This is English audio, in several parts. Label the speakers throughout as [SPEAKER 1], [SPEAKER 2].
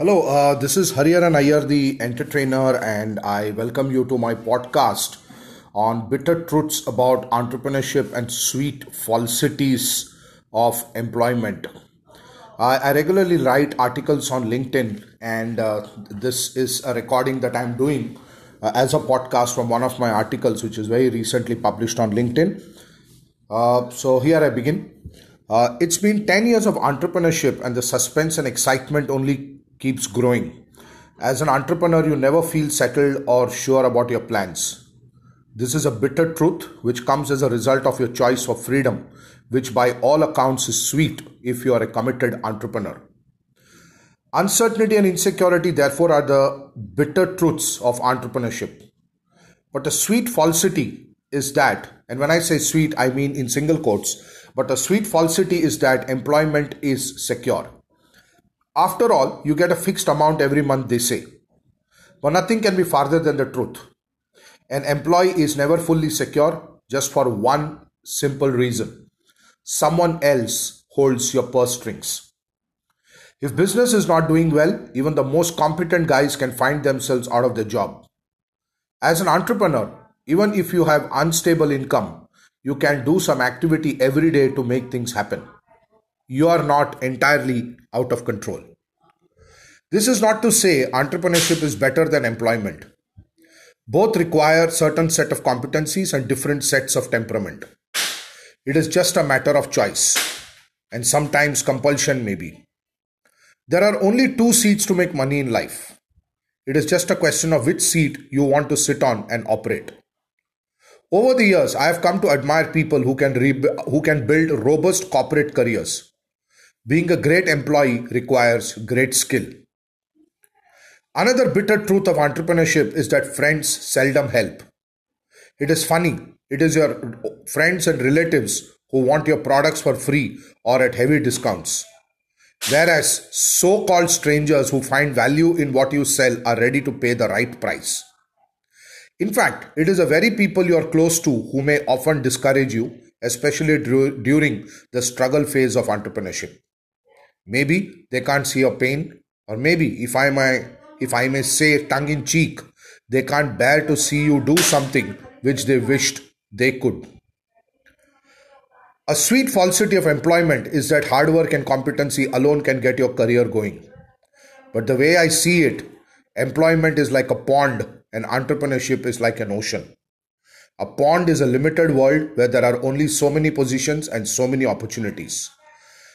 [SPEAKER 1] Hello, uh, this is Hariharan Iyer, the Enter-Trainer, and I welcome you to my podcast on bitter truths about entrepreneurship and sweet falsities of employment. I, I regularly write articles on LinkedIn, and uh, this is a recording that I'm doing uh, as a podcast from one of my articles, which is very recently published on LinkedIn. Uh, so here I begin. Uh, it's been 10 years of entrepreneurship, and the suspense and excitement only keeps growing. As an entrepreneur, you never feel settled or sure about your plans. This is a bitter truth which comes as a result of your choice of freedom, which by all accounts is sweet if you are a committed entrepreneur. Uncertainty and insecurity, therefore, are the bitter truths of entrepreneurship. But a sweet falsity is that, and when I say sweet, I mean in single quotes, but a sweet falsity is that employment is secure. After all, you get a fixed amount every month, they say. But nothing can be farther than the truth. An employee is never fully secure just for one simple reason someone else holds your purse strings. If business is not doing well, even the most competent guys can find themselves out of their job. As an entrepreneur, even if you have unstable income, you can do some activity every day to make things happen. You are not entirely out of control. This is not to say entrepreneurship is better than employment. Both require certain set of competencies and different sets of temperament. It is just a matter of choice and sometimes compulsion maybe. There are only two seats to make money in life. It is just a question of which seat you want to sit on and operate. Over the years, I have come to admire people who can, re- who can build robust corporate careers. Being a great employee requires great skill. Another bitter truth of entrepreneurship is that friends seldom help. It is funny, it is your friends and relatives who want your products for free or at heavy discounts. Whereas so called strangers who find value in what you sell are ready to pay the right price. In fact, it is the very people you are close to who may often discourage you, especially during the struggle phase of entrepreneurship. Maybe they can't see your pain, or maybe if I may if I may say tongue in cheek, they can't bear to see you do something which they wished they could. A sweet falsity of employment is that hard work and competency alone can get your career going. But the way I see it, employment is like a pond and entrepreneurship is like an ocean. A pond is a limited world where there are only so many positions and so many opportunities.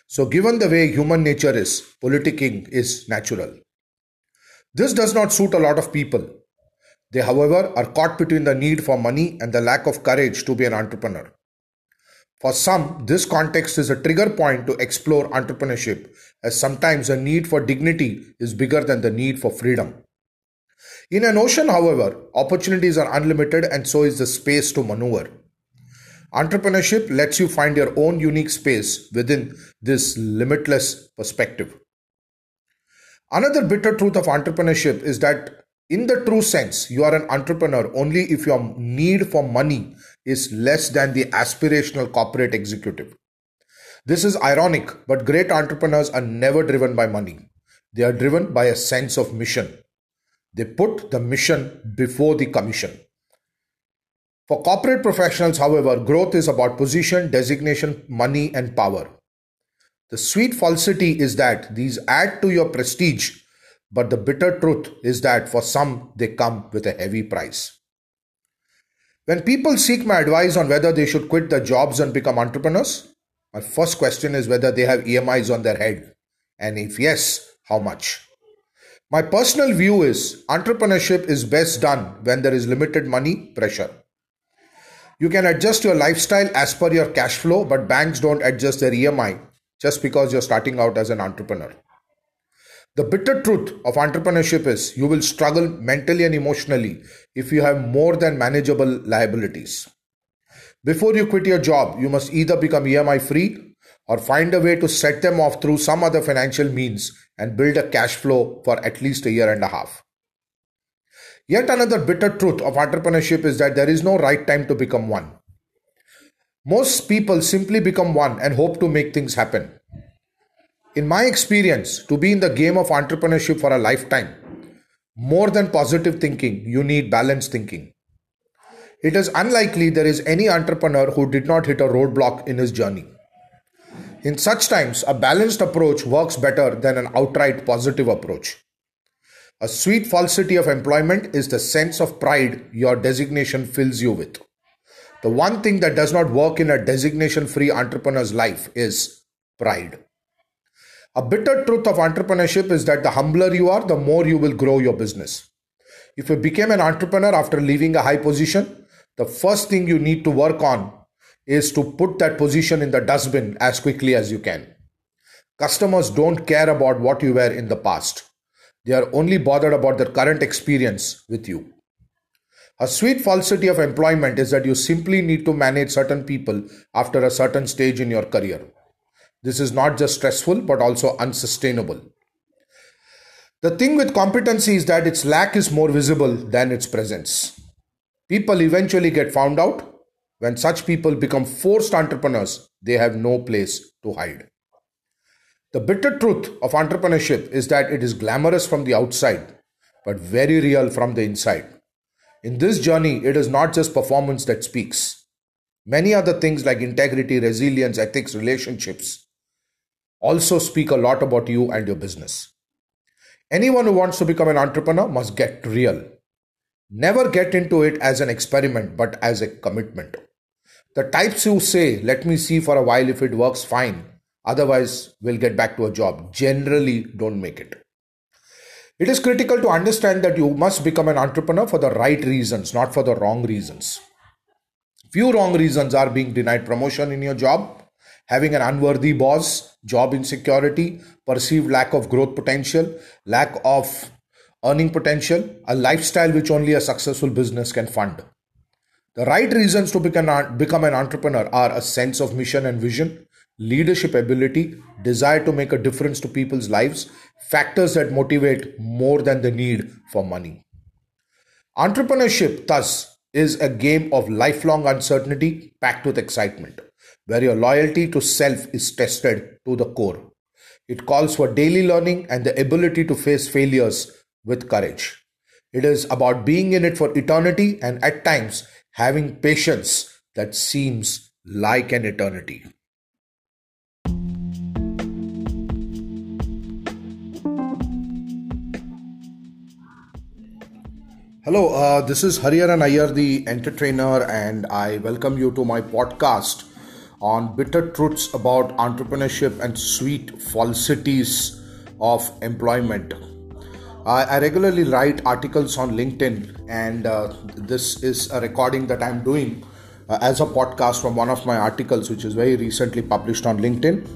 [SPEAKER 1] So, given the way human nature is, politicking is natural. This does not suit a lot of people. They, however, are caught between the need for money and the lack of courage to be an entrepreneur. For some, this context is a trigger point to explore entrepreneurship, as sometimes the need for dignity is bigger than the need for freedom. In an ocean, however, opportunities are unlimited and so is the space to maneuver. Entrepreneurship lets you find your own unique space within this limitless perspective. Another bitter truth of entrepreneurship is that, in the true sense, you are an entrepreneur only if your need for money is less than the aspirational corporate executive. This is ironic, but great entrepreneurs are never driven by money. They are driven by a sense of mission. They put the mission before the commission. For corporate professionals, however, growth is about position, designation, money, and power. The sweet falsity is that these add to your prestige, but the bitter truth is that for some they come with a heavy price. When people seek my advice on whether they should quit their jobs and become entrepreneurs, my first question is whether they have EMIs on their head, and if yes, how much. My personal view is entrepreneurship is best done when there is limited money pressure. You can adjust your lifestyle as per your cash flow, but banks don't adjust their EMI just because you're starting out as an entrepreneur. The bitter truth of entrepreneurship is you will struggle mentally and emotionally if you have more than manageable liabilities. Before you quit your job, you must either become EMI free or find a way to set them off through some other financial means and build a cash flow for at least a year and a half. Yet another bitter truth of entrepreneurship is that there is no right time to become one. Most people simply become one and hope to make things happen. In my experience, to be in the game of entrepreneurship for a lifetime, more than positive thinking, you need balanced thinking. It is unlikely there is any entrepreneur who did not hit a roadblock in his journey. In such times, a balanced approach works better than an outright positive approach. A sweet falsity of employment is the sense of pride your designation fills you with. The one thing that does not work in a designation free entrepreneur's life is pride. A bitter truth of entrepreneurship is that the humbler you are, the more you will grow your business. If you became an entrepreneur after leaving a high position, the first thing you need to work on is to put that position in the dustbin as quickly as you can. Customers don't care about what you were in the past. They are only bothered about their current experience with you. A sweet falsity of employment is that you simply need to manage certain people after a certain stage in your career. This is not just stressful but also unsustainable. The thing with competency is that its lack is more visible than its presence. People eventually get found out. When such people become forced entrepreneurs, they have no place to hide. The bitter truth of entrepreneurship is that it is glamorous from the outside, but very real from the inside. In this journey, it is not just performance that speaks. Many other things like integrity, resilience, ethics, relationships also speak a lot about you and your business. Anyone who wants to become an entrepreneur must get real. Never get into it as an experiment, but as a commitment. The types who say, let me see for a while if it works fine, otherwise, we'll get back to a job, generally don't make it. It is critical to understand that you must become an entrepreneur for the right reasons, not for the wrong reasons. Few wrong reasons are being denied promotion in your job, having an unworthy boss, job insecurity, perceived lack of growth potential, lack of earning potential, a lifestyle which only a successful business can fund. The right reasons to become an entrepreneur are a sense of mission and vision, leadership ability, desire to make a difference to people's lives, factors that motivate more than the need for money. Entrepreneurship, thus, is a game of lifelong uncertainty packed with excitement, where your loyalty to self is tested to the core. It calls for daily learning and the ability to face failures with courage. It is about being in it for eternity and at times having patience that seems like an eternity. Hello, uh, this is Hariharan Iyer, the Enter-Trainer, and I welcome you to my podcast on bitter truths about entrepreneurship and sweet falsities of employment. I, I regularly write articles on LinkedIn, and uh, this is a recording that I'm doing uh, as a podcast from one of my articles, which is very recently published on LinkedIn.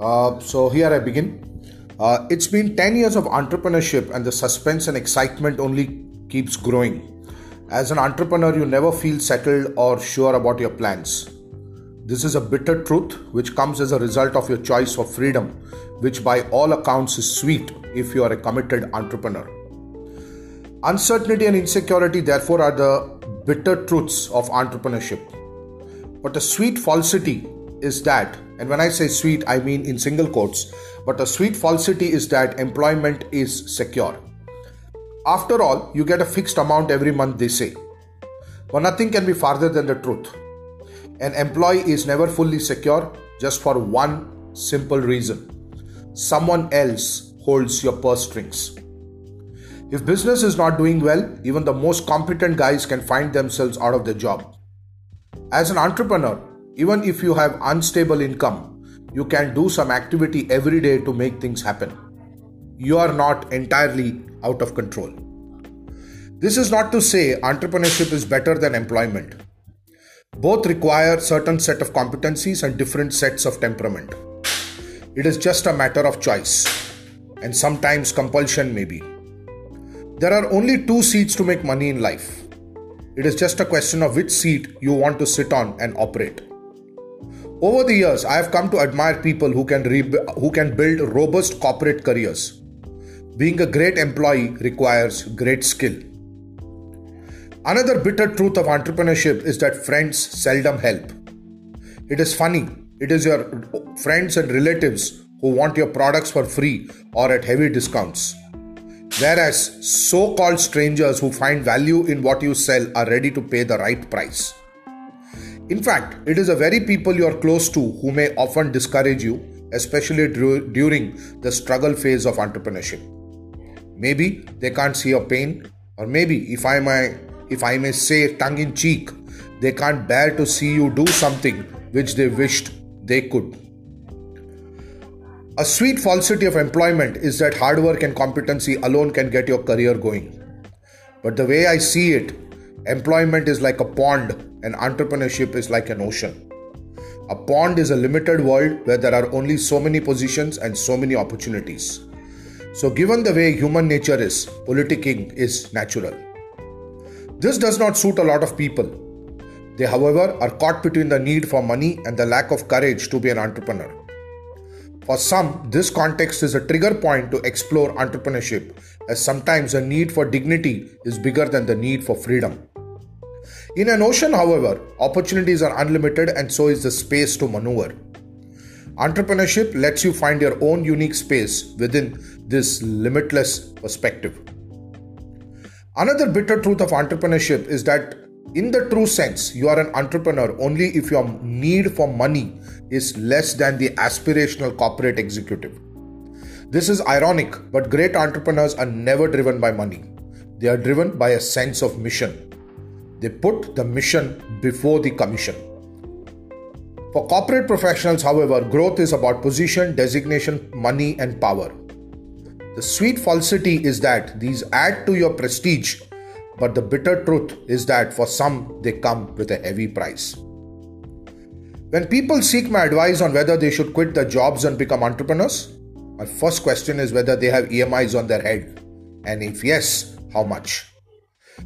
[SPEAKER 1] Uh, so here I begin. Uh, it's been 10 years of entrepreneurship, and the suspense and excitement only keeps growing. As an entrepreneur, you never feel settled or sure about your plans. This is a bitter truth which comes as a result of your choice of freedom, which by all accounts is sweet if you are a committed entrepreneur. Uncertainty and insecurity, therefore, are the bitter truths of entrepreneurship. But a sweet falsity is that, and when I say sweet, I mean in single quotes, but a sweet falsity is that employment is secure. After all, you get a fixed amount every month, they say. But nothing can be farther than the truth. An employee is never fully secure just for one simple reason someone else holds your purse strings. If business is not doing well, even the most competent guys can find themselves out of their job. As an entrepreneur, even if you have unstable income, you can do some activity every day to make things happen. You are not entirely out of control. This is not to say entrepreneurship is better than employment. Both require certain set of competencies and different sets of temperament. It is just a matter of choice and sometimes compulsion maybe. There are only two seats to make money in life. It is just a question of which seat you want to sit on and operate. Over the years, I have come to admire people who can, re- who can build robust corporate careers being a great employee requires great skill. Another bitter truth of entrepreneurship is that friends seldom help. It is funny, it is your friends and relatives who want your products for free or at heavy discounts. Whereas so called strangers who find value in what you sell are ready to pay the right price. In fact, it is the very people you are close to who may often discourage you, especially during the struggle phase of entrepreneurship. Maybe they can't see your pain, or maybe if I may, if I may say tongue in cheek, they can't bear to see you do something which they wished they could. A sweet falsity of employment is that hard work and competency alone can get your career going. But the way I see it, employment is like a pond and entrepreneurship is like an ocean. A pond is a limited world where there are only so many positions and so many opportunities. So, given the way human nature is, politicking is natural. This does not suit a lot of people. They, however, are caught between the need for money and the lack of courage to be an entrepreneur. For some, this context is a trigger point to explore entrepreneurship, as sometimes the need for dignity is bigger than the need for freedom. In an ocean, however, opportunities are unlimited and so is the space to maneuver. Entrepreneurship lets you find your own unique space within this limitless perspective. Another bitter truth of entrepreneurship is that, in the true sense, you are an entrepreneur only if your need for money is less than the aspirational corporate executive. This is ironic, but great entrepreneurs are never driven by money. They are driven by a sense of mission. They put the mission before the commission. For corporate professionals, however, growth is about position, designation, money, and power. The sweet falsity is that these add to your prestige, but the bitter truth is that for some they come with a heavy price. When people seek my advice on whether they should quit their jobs and become entrepreneurs, my first question is whether they have EMIs on their head, and if yes, how much.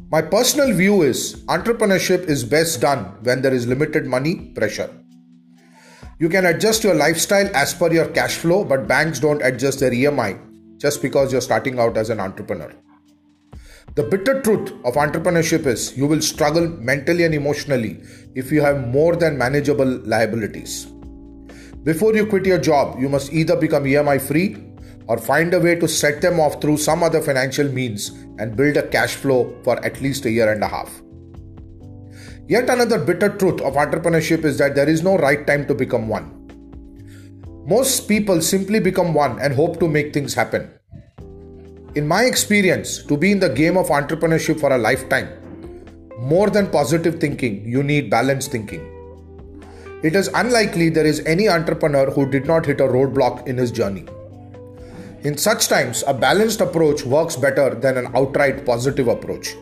[SPEAKER 1] My personal view is entrepreneurship is best done when there is limited money pressure. You can adjust your lifestyle as per your cash flow, but banks don't adjust their EMI just because you're starting out as an entrepreneur. The bitter truth of entrepreneurship is you will struggle mentally and emotionally if you have more than manageable liabilities. Before you quit your job, you must either become EMI free or find a way to set them off through some other financial means and build a cash flow for at least a year and a half. Yet another bitter truth of entrepreneurship is that there is no right time to become one. Most people simply become one and hope to make things happen. In my experience, to be in the game of entrepreneurship for a lifetime, more than positive thinking, you need balanced thinking. It is unlikely there is any entrepreneur who did not hit a roadblock in his journey. In such times, a balanced approach works better than an outright positive approach.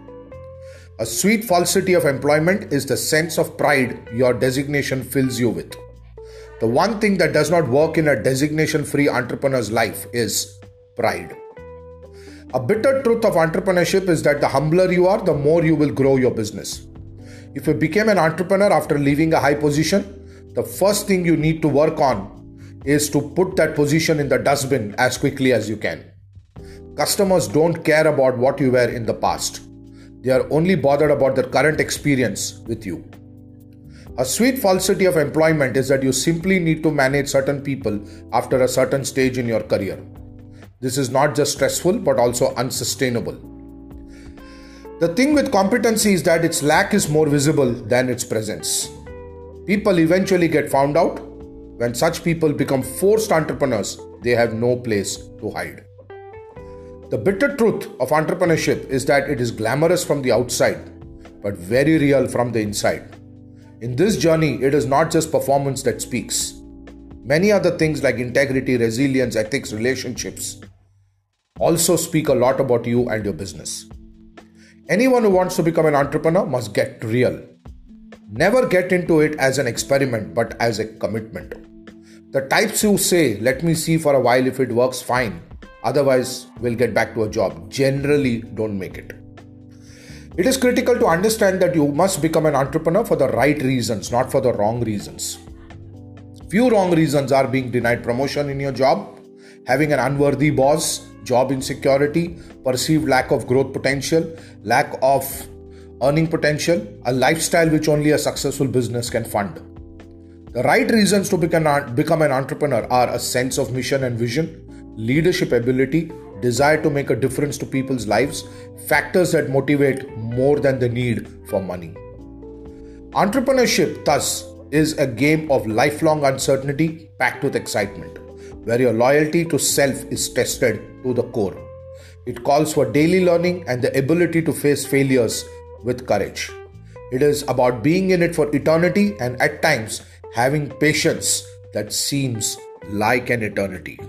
[SPEAKER 1] A sweet falsity of employment is the sense of pride your designation fills you with. The one thing that does not work in a designation free entrepreneur's life is pride. A bitter truth of entrepreneurship is that the humbler you are, the more you will grow your business. If you became an entrepreneur after leaving a high position, the first thing you need to work on is to put that position in the dustbin as quickly as you can. Customers don't care about what you were in the past, they are only bothered about their current experience with you. A sweet falsity of employment is that you simply need to manage certain people after a certain stage in your career. This is not just stressful but also unsustainable. The thing with competency is that its lack is more visible than its presence. People eventually get found out. When such people become forced entrepreneurs, they have no place to hide. The bitter truth of entrepreneurship is that it is glamorous from the outside, but very real from the inside. In this journey, it is not just performance that speaks. Many other things like integrity, resilience, ethics, relationships also speak a lot about you and your business. Anyone who wants to become an entrepreneur must get real. Never get into it as an experiment but as a commitment. The types who say, let me see for a while if it works fine, otherwise, we'll get back to a job, generally don't make it. It is critical to understand that you must become an entrepreneur for the right reasons, not for the wrong reasons. Few wrong reasons are being denied promotion in your job, having an unworthy boss, job insecurity, perceived lack of growth potential, lack of earning potential, a lifestyle which only a successful business can fund. The right reasons to become an entrepreneur are a sense of mission and vision, leadership ability, desire to make a difference to people's lives, factors that motivate more than the need for money. Entrepreneurship, thus, is a game of lifelong uncertainty packed with excitement, where your loyalty to self is tested to the core. It calls for daily learning and the ability to face failures with courage. It is about being in it for eternity and at times having patience that seems like an eternity.